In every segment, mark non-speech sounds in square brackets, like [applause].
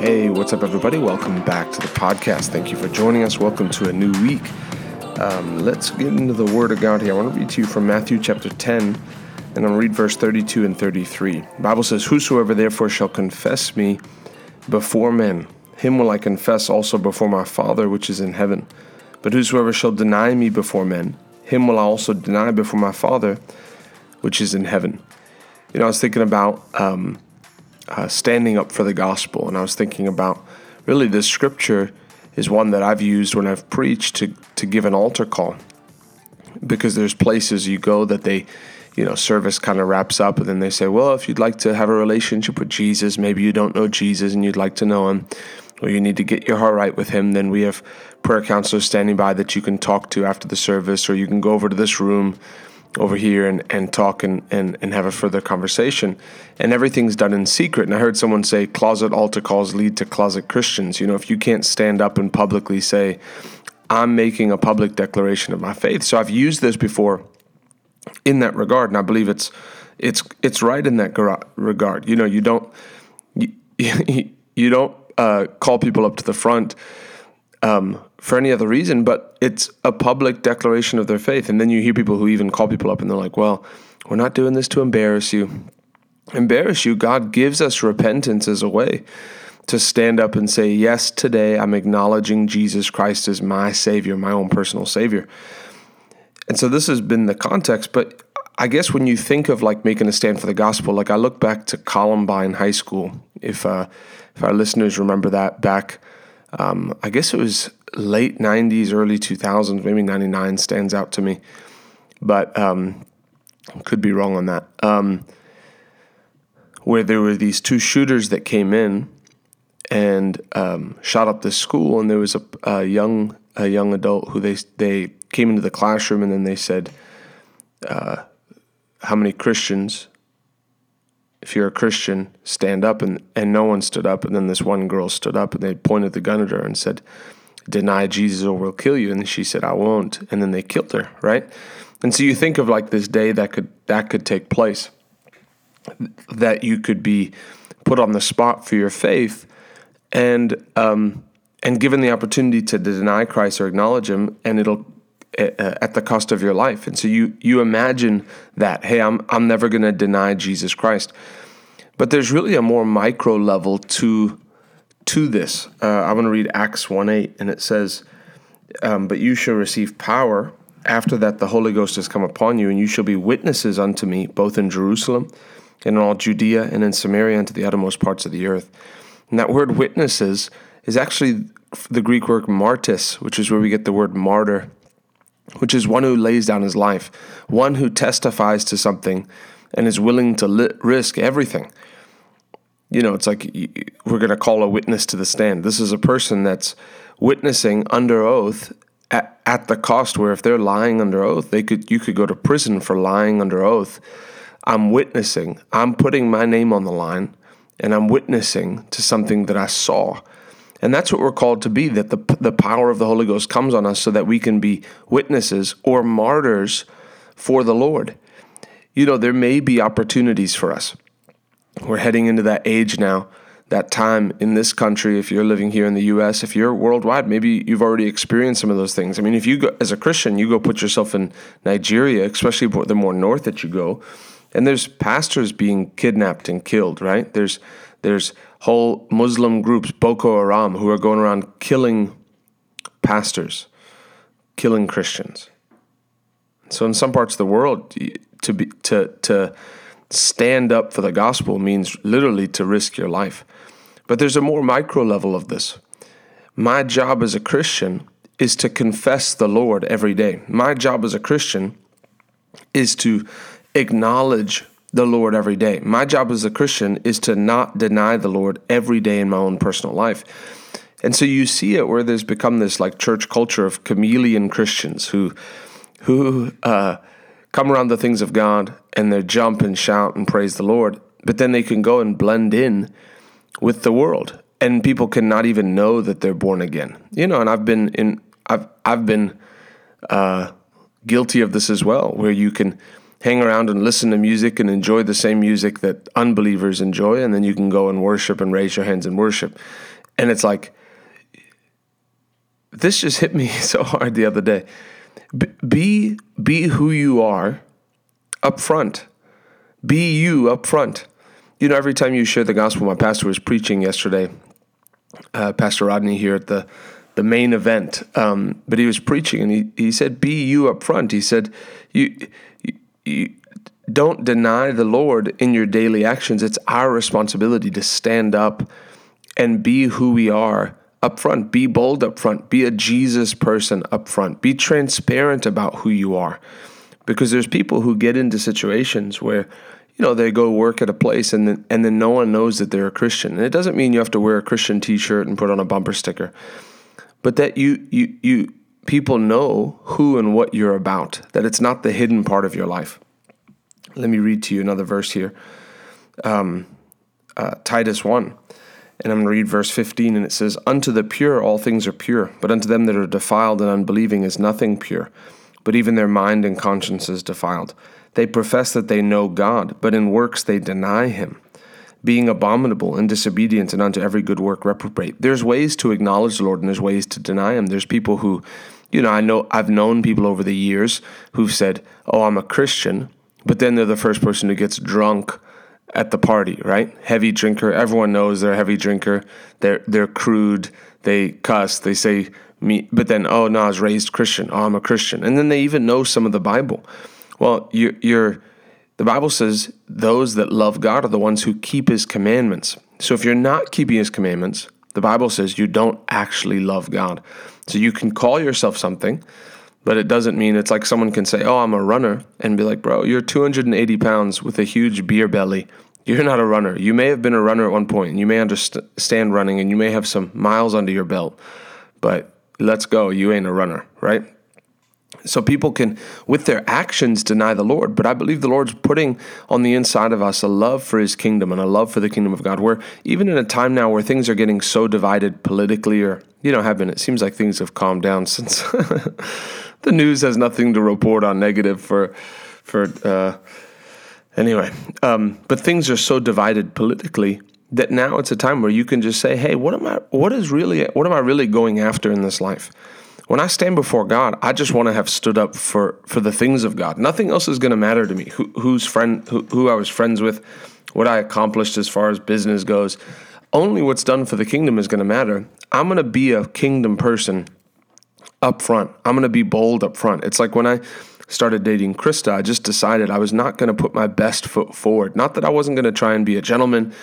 Hey, what's up, everybody? Welcome back to the podcast. Thank you for joining us. Welcome to a new week. Um, let's get into the Word of God here. I want to read to you from Matthew chapter 10, and to read verse 32 and 33. The Bible says, Whosoever therefore shall confess me before men, him will I confess also before my Father which is in heaven. But whosoever shall deny me before men, him will I also deny before my Father which is in heaven. You know, I was thinking about. Um, uh, standing up for the gospel. And I was thinking about really this scripture is one that I've used when I've preached to, to give an altar call because there's places you go that they, you know, service kind of wraps up and then they say, well, if you'd like to have a relationship with Jesus, maybe you don't know Jesus and you'd like to know him, or you need to get your heart right with him, then we have prayer counselors standing by that you can talk to after the service, or you can go over to this room over here and, and talk and, and, and have a further conversation. And everything's done in secret. And I heard someone say closet altar calls lead to closet Christians. You know, if you can't stand up and publicly say, I'm making a public declaration of my faith. So I've used this before in that regard, and I believe it's it's it's right in that regard. You know, you don't you, [laughs] you don't uh, call people up to the front um, for any other reason, but it's a public declaration of their faith. And then you hear people who even call people up and they're like, well, we're not doing this to embarrass you. Embarrass you. God gives us repentance as a way to stand up and say, yes, today I'm acknowledging Jesus Christ as my Savior, my own personal Savior. And so this has been the context, but I guess when you think of like making a stand for the gospel, like I look back to Columbine High School, if uh, if our listeners remember that back um, I guess it was late 90s, early 2000s, maybe 99 stands out to me, but um, could be wrong on that. Um, where there were these two shooters that came in and um, shot up the school, and there was a, a, young a young adult who they they came into the classroom and then they said, uh, "How many Christians if you're a Christian, stand up. And, and no one stood up. And then this one girl stood up and they pointed the gun at her and said, Deny Jesus or we'll kill you. And she said, I won't. And then they killed her, right? And so you think of like this day that could that could take place, that you could be put on the spot for your faith, and um, and given the opportunity to deny Christ or acknowledge Him, and it'll at the cost of your life. And so you you imagine that, hey, I'm I'm never going to deny Jesus Christ. But there's really a more micro level to to this. Uh, I'm going to read Acts 1 8, and it says, um, But you shall receive power. After that, the Holy Ghost has come upon you, and you shall be witnesses unto me, both in Jerusalem and in all Judea and in Samaria and to the uttermost parts of the earth. And that word witnesses is actually the Greek word martis, which is where we get the word martyr which is one who lays down his life, one who testifies to something and is willing to li- risk everything. You know, it's like we're going to call a witness to the stand. This is a person that's witnessing under oath at, at the cost where if they're lying under oath, they could you could go to prison for lying under oath. I'm witnessing. I'm putting my name on the line and I'm witnessing to something that I saw and that's what we're called to be that the, the power of the Holy Ghost comes on us so that we can be witnesses or martyrs for the Lord. You know, there may be opportunities for us. We're heading into that age now, that time in this country. If you're living here in the US, if you're worldwide, maybe you've already experienced some of those things. I mean, if you go as a Christian, you go put yourself in Nigeria, especially the more north that you go, and there's pastors being kidnapped and killed, right? There's there's whole Muslim groups, Boko Haram, who are going around killing pastors, killing Christians. So in some parts of the world, to be to to stand up for the gospel means literally to risk your life. But there's a more micro level of this. My job as a Christian is to confess the Lord every day. My job as a Christian is to acknowledge the Lord every day. My job as a Christian is to not deny the Lord every day in my own personal life. And so you see it where there's become this like church culture of chameleon Christians who who uh, come around the things of God and they jump and shout and praise the Lord, but then they can go and blend in with the world, and people cannot even know that they're born again. You know, and I've been in I've I've been uh, guilty of this as well, where you can hang around and listen to music and enjoy the same music that unbelievers enjoy, and then you can go and worship and raise your hands and worship. And it's like, this just hit me [laughs] so hard the other day. Be be who you are up front. Be you up front. You know, every time you share the gospel, my pastor was preaching yesterday, uh, Pastor Rodney here at the the main event. Um, but he was preaching and he, he said, Be you up front. He said, you, you, don't deny the Lord in your daily actions. It's our responsibility to stand up and be who we are up front. Be bold up front. Be a Jesus person up front. Be transparent about who you are. Because there's people who get into situations where, you know, they go work at a place and then, and then no one knows that they're a Christian. And it doesn't mean you have to wear a Christian t shirt and put on a bumper sticker, but that you, you, you, people know who and what you're about, that it's not the hidden part of your life. Let me read to you another verse here um, uh, Titus 1. And I'm going to read verse 15, and it says, Unto the pure all things are pure, but unto them that are defiled and unbelieving is nothing pure, but even their mind and conscience is defiled. They profess that they know God, but in works they deny him, being abominable and disobedient, and unto every good work reprobate. There's ways to acknowledge the Lord, and there's ways to deny him. There's people who, you know, I know I've known people over the years who've said, Oh, I'm a Christian, but then they're the first person who gets drunk at the party, right? Heavy drinker. Everyone knows they're a heavy drinker. They're they're crude. They cuss. They say me, but then oh no, I was raised Christian. Oh, I'm a Christian, and then they even know some of the Bible. Well, you, you're the Bible says those that love God are the ones who keep His commandments. So if you're not keeping His commandments, the Bible says you don't actually love God. So you can call yourself something, but it doesn't mean it's like someone can say, Oh, I'm a runner, and be like, Bro, you're 280 pounds with a huge beer belly. You're not a runner. You may have been a runner at one point, and you may understand running, and you may have some miles under your belt, but let's go. You ain't a runner, right? So people can, with their actions, deny the Lord. But I believe the Lord's putting on the inside of us a love for his kingdom and a love for the kingdom of God. Where even in a time now where things are getting so divided politically, or, you know, have been, it seems like things have calmed down since [laughs] the news has nothing to report on negative for for uh, anyway. Um, but things are so divided politically that now it's a time where you can just say, "Hey, what am I? What is really? What am I really going after in this life?" When I stand before God, I just want to have stood up for for the things of God. Nothing else is going to matter to me. Who, who's friend? Who, who I was friends with, what I accomplished as far as business goes. Only what's done for the kingdom is going to matter. I'm going to be a kingdom person up front. I'm going to be bold up front. It's like when I started dating Krista, I just decided I was not going to put my best foot forward. Not that I wasn't going to try and be a gentleman,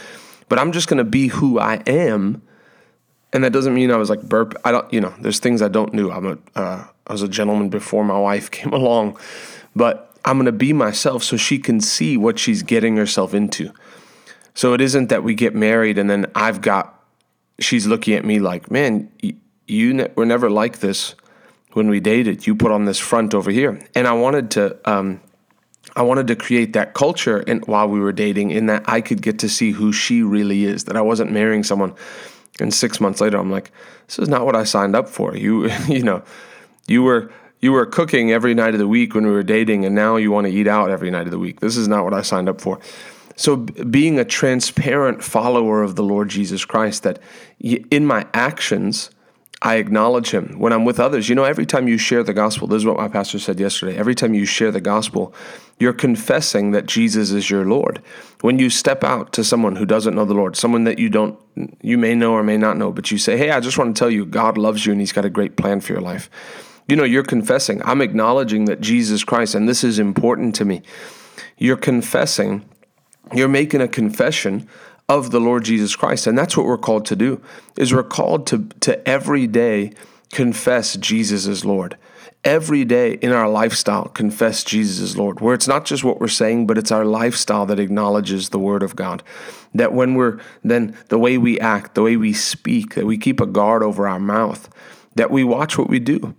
but I'm just going to be who I am. And that doesn't mean I was like burp. I don't, you know, there's things I don't do. I'm a, uh, I was a gentleman before my wife [laughs] came along, but I'm going to be myself so she can see what she's getting herself into. So it isn't that we get married and then I've got, she's looking at me like, man, you ne- were never like this when we dated. You put on this front over here, and I wanted to. Um, I wanted to create that culture in, while we were dating, in that I could get to see who she really is. That I wasn't marrying someone, and six months later, I'm like, this is not what I signed up for. You, [laughs] you know, you were you were cooking every night of the week when we were dating, and now you want to eat out every night of the week. This is not what I signed up for. So, being a transparent follower of the Lord Jesus Christ, that in my actions, I acknowledge him when I'm with others. You know, every time you share the gospel, this is what my pastor said yesterday. Every time you share the gospel, you're confessing that Jesus is your Lord. When you step out to someone who doesn't know the Lord, someone that you don't, you may know or may not know, but you say, Hey, I just want to tell you, God loves you and he's got a great plan for your life. You know, you're confessing, I'm acknowledging that Jesus Christ, and this is important to me. You're confessing, you're making a confession of the Lord Jesus Christ. And that's what we're called to do. Is we're called to to every day confess Jesus as Lord. Every day in our lifestyle confess Jesus is Lord. Where it's not just what we're saying, but it's our lifestyle that acknowledges the word of God. That when we're then the way we act, the way we speak, that we keep a guard over our mouth, that we watch what we do.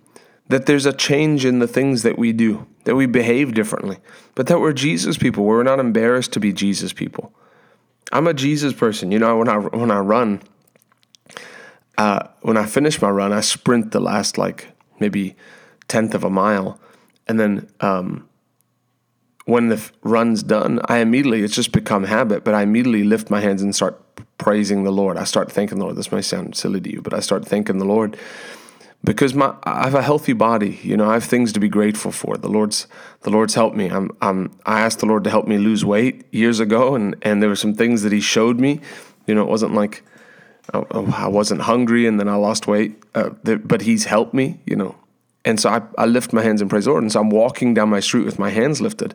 That there's a change in the things that we do, that we behave differently, but that we're Jesus people. We're not embarrassed to be Jesus people. I'm a Jesus person. You know, when I when I run, uh, when I finish my run, I sprint the last like maybe tenth of a mile, and then um, when the run's done, I immediately, it's just become habit, but I immediately lift my hands and start praising the Lord. I start thanking the Lord. This may sound silly to you, but I start thanking the Lord because my I have a healthy body. You know, I have things to be grateful for. The Lord's the Lord's helped me. I'm, I'm I asked the Lord to help me lose weight years ago, and and there were some things that He showed me. You know, it wasn't like oh, oh, I wasn't hungry and then I lost weight, uh, but He's helped me. You know, and so I, I lift my hands in praise Lord. And so I'm walking down my street with my hands lifted.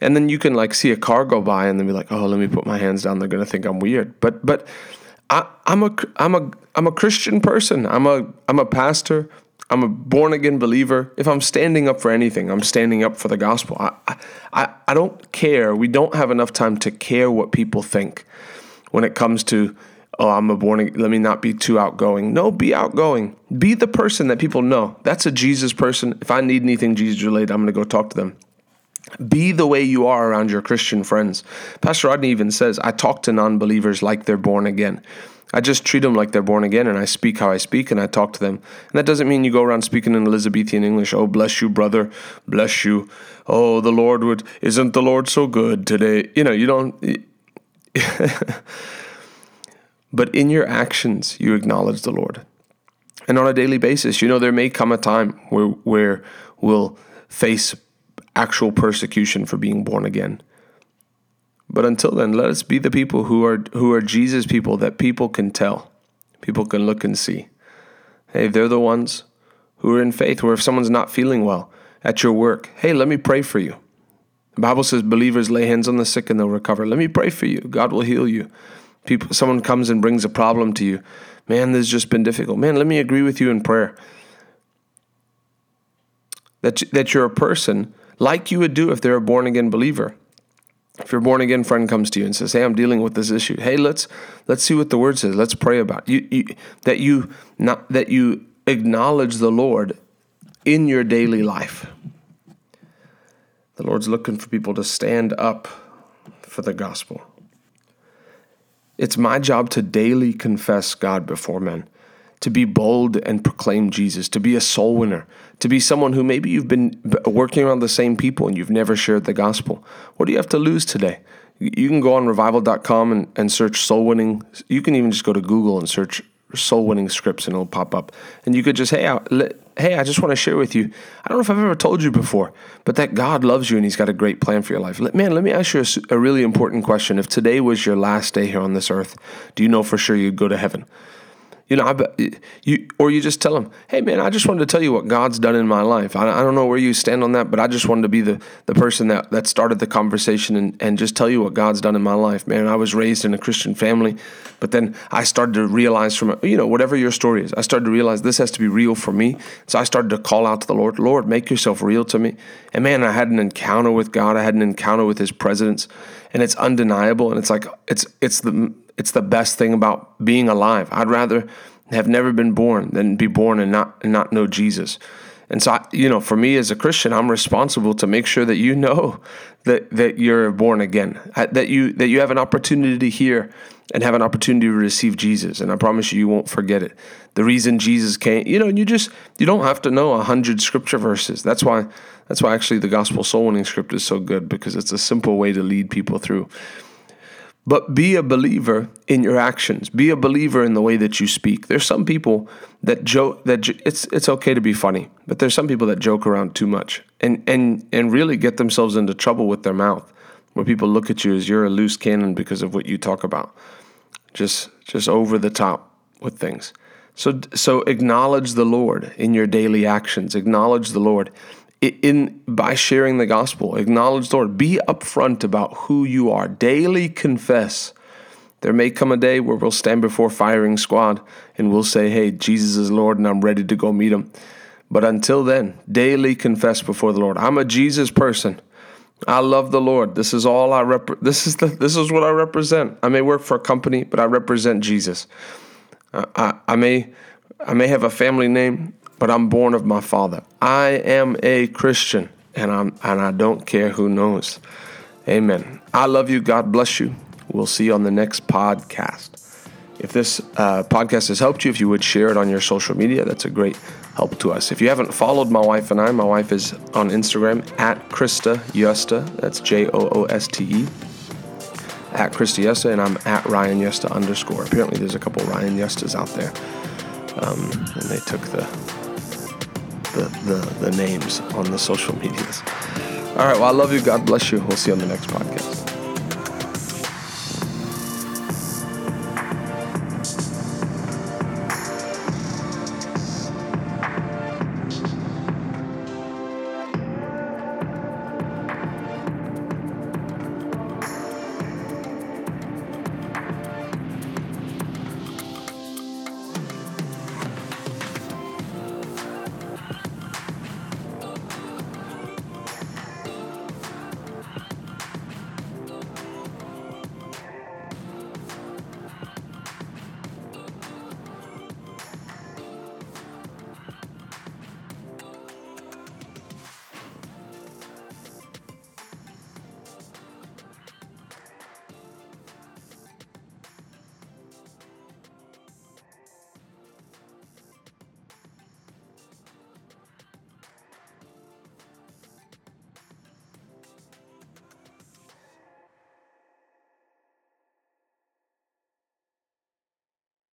And then you can like see a car go by and then be like, oh, let me put my hands down. They're gonna think I'm weird. But but I, I'm a I'm a I'm a Christian person. I'm a I'm a pastor. I'm a born again believer. If I'm standing up for anything, I'm standing up for the gospel. I, I, I don't care. We don't have enough time to care what people think when it comes to oh, I'm a born again. Let me not be too outgoing. No, be outgoing. Be the person that people know. That's a Jesus person. If I need anything Jesus related, I'm going to go talk to them. Be the way you are around your Christian friends. Pastor Rodney even says, I talk to non believers like they're born again. I just treat them like they're born again and I speak how I speak and I talk to them. And that doesn't mean you go around speaking in Elizabethan English. Oh, bless you, brother. Bless you. Oh, the Lord would, isn't the Lord so good today? You know, you don't. [laughs] but in your actions, you acknowledge the Lord. And on a daily basis, you know, there may come a time where, where we'll face actual persecution for being born again. But until then, let us be the people who are who are Jesus people that people can tell. People can look and see. Hey, they're the ones who are in faith, where if someone's not feeling well at your work, hey, let me pray for you. The Bible says believers lay hands on the sick and they'll recover. Let me pray for you. God will heal you people someone comes and brings a problem to you man this has just been difficult man let me agree with you in prayer that that you're a person like you would do if they're a born again believer. If your born again friend comes to you and says hey i'm dealing with this issue. Hey let's let's see what the word says. Let's pray about you, you that you not that you acknowledge the lord in your daily life. The lord's looking for people to stand up for the gospel. It's my job to daily confess God before men, to be bold and proclaim Jesus, to be a soul winner, to be someone who maybe you've been working around the same people and you've never shared the gospel. What do you have to lose today? You can go on revival.com and, and search soul winning. You can even just go to Google and search soul winning scripts and it'll pop up. And you could just, hey, I, hey, I just want to share with you. I don't know if I've ever told you before, but that God loves you and He's got a great plan for your life. Man, let me ask you a, a really important question. If today was your last day here on this earth, do you know for sure you'd go to heaven? You know, I, you or you just tell them, "Hey, man, I just wanted to tell you what God's done in my life. I, I don't know where you stand on that, but I just wanted to be the, the person that, that started the conversation and, and just tell you what God's done in my life. Man, I was raised in a Christian family, but then I started to realize from you know whatever your story is, I started to realize this has to be real for me. So I started to call out to the Lord, Lord, make yourself real to me. And man, I had an encounter with God. I had an encounter with His presence, and it's undeniable. And it's like it's it's the it's the best thing about being alive. I'd rather have never been born than be born and not and not know Jesus. And so, I, you know, for me as a Christian, I'm responsible to make sure that you know [laughs] that that you're born again, uh, that you that you have an opportunity to hear and have an opportunity to receive Jesus. And I promise you, you won't forget it. The reason Jesus came, you know, you just you don't have to know a hundred scripture verses. That's why that's why actually the gospel soul winning script is so good because it's a simple way to lead people through. But be a believer in your actions. Be a believer in the way that you speak. There's some people that joke that it's it's okay to be funny, but there's some people that joke around too much and and and really get themselves into trouble with their mouth, where people look at you as you're a loose cannon because of what you talk about. Just just over the top with things. So so acknowledge the Lord in your daily actions. Acknowledge the Lord in by sharing the gospel, acknowledge the Lord, be upfront about who you are, daily confess. There may come a day where we'll stand before firing squad and we'll say, "Hey, Jesus is Lord, and I'm ready to go meet Him." But until then, daily confess before the Lord. I'm a Jesus person. I love the Lord. This is all I rep- this is the this is what I represent. I may work for a company, but I represent Jesus. I, I, I may I may have a family name, but I'm born of my Father. I am a Christian, and I'm and I don't care who knows. Amen. I love you. God bless you. We'll see you on the next podcast. If this uh, podcast has helped you, if you would share it on your social media, that's a great help to us. If you haven't followed my wife and I, my wife is on Instagram at Krista Jooste. That's J O O S T E. At Krista Jooste, and I'm at Ryan Jooste underscore. Apparently, there's a couple Ryan Joostes out there, um, and they took the, the the the names on the social medias. All right. Well, I love you. God bless you. We'll see you on the next podcast.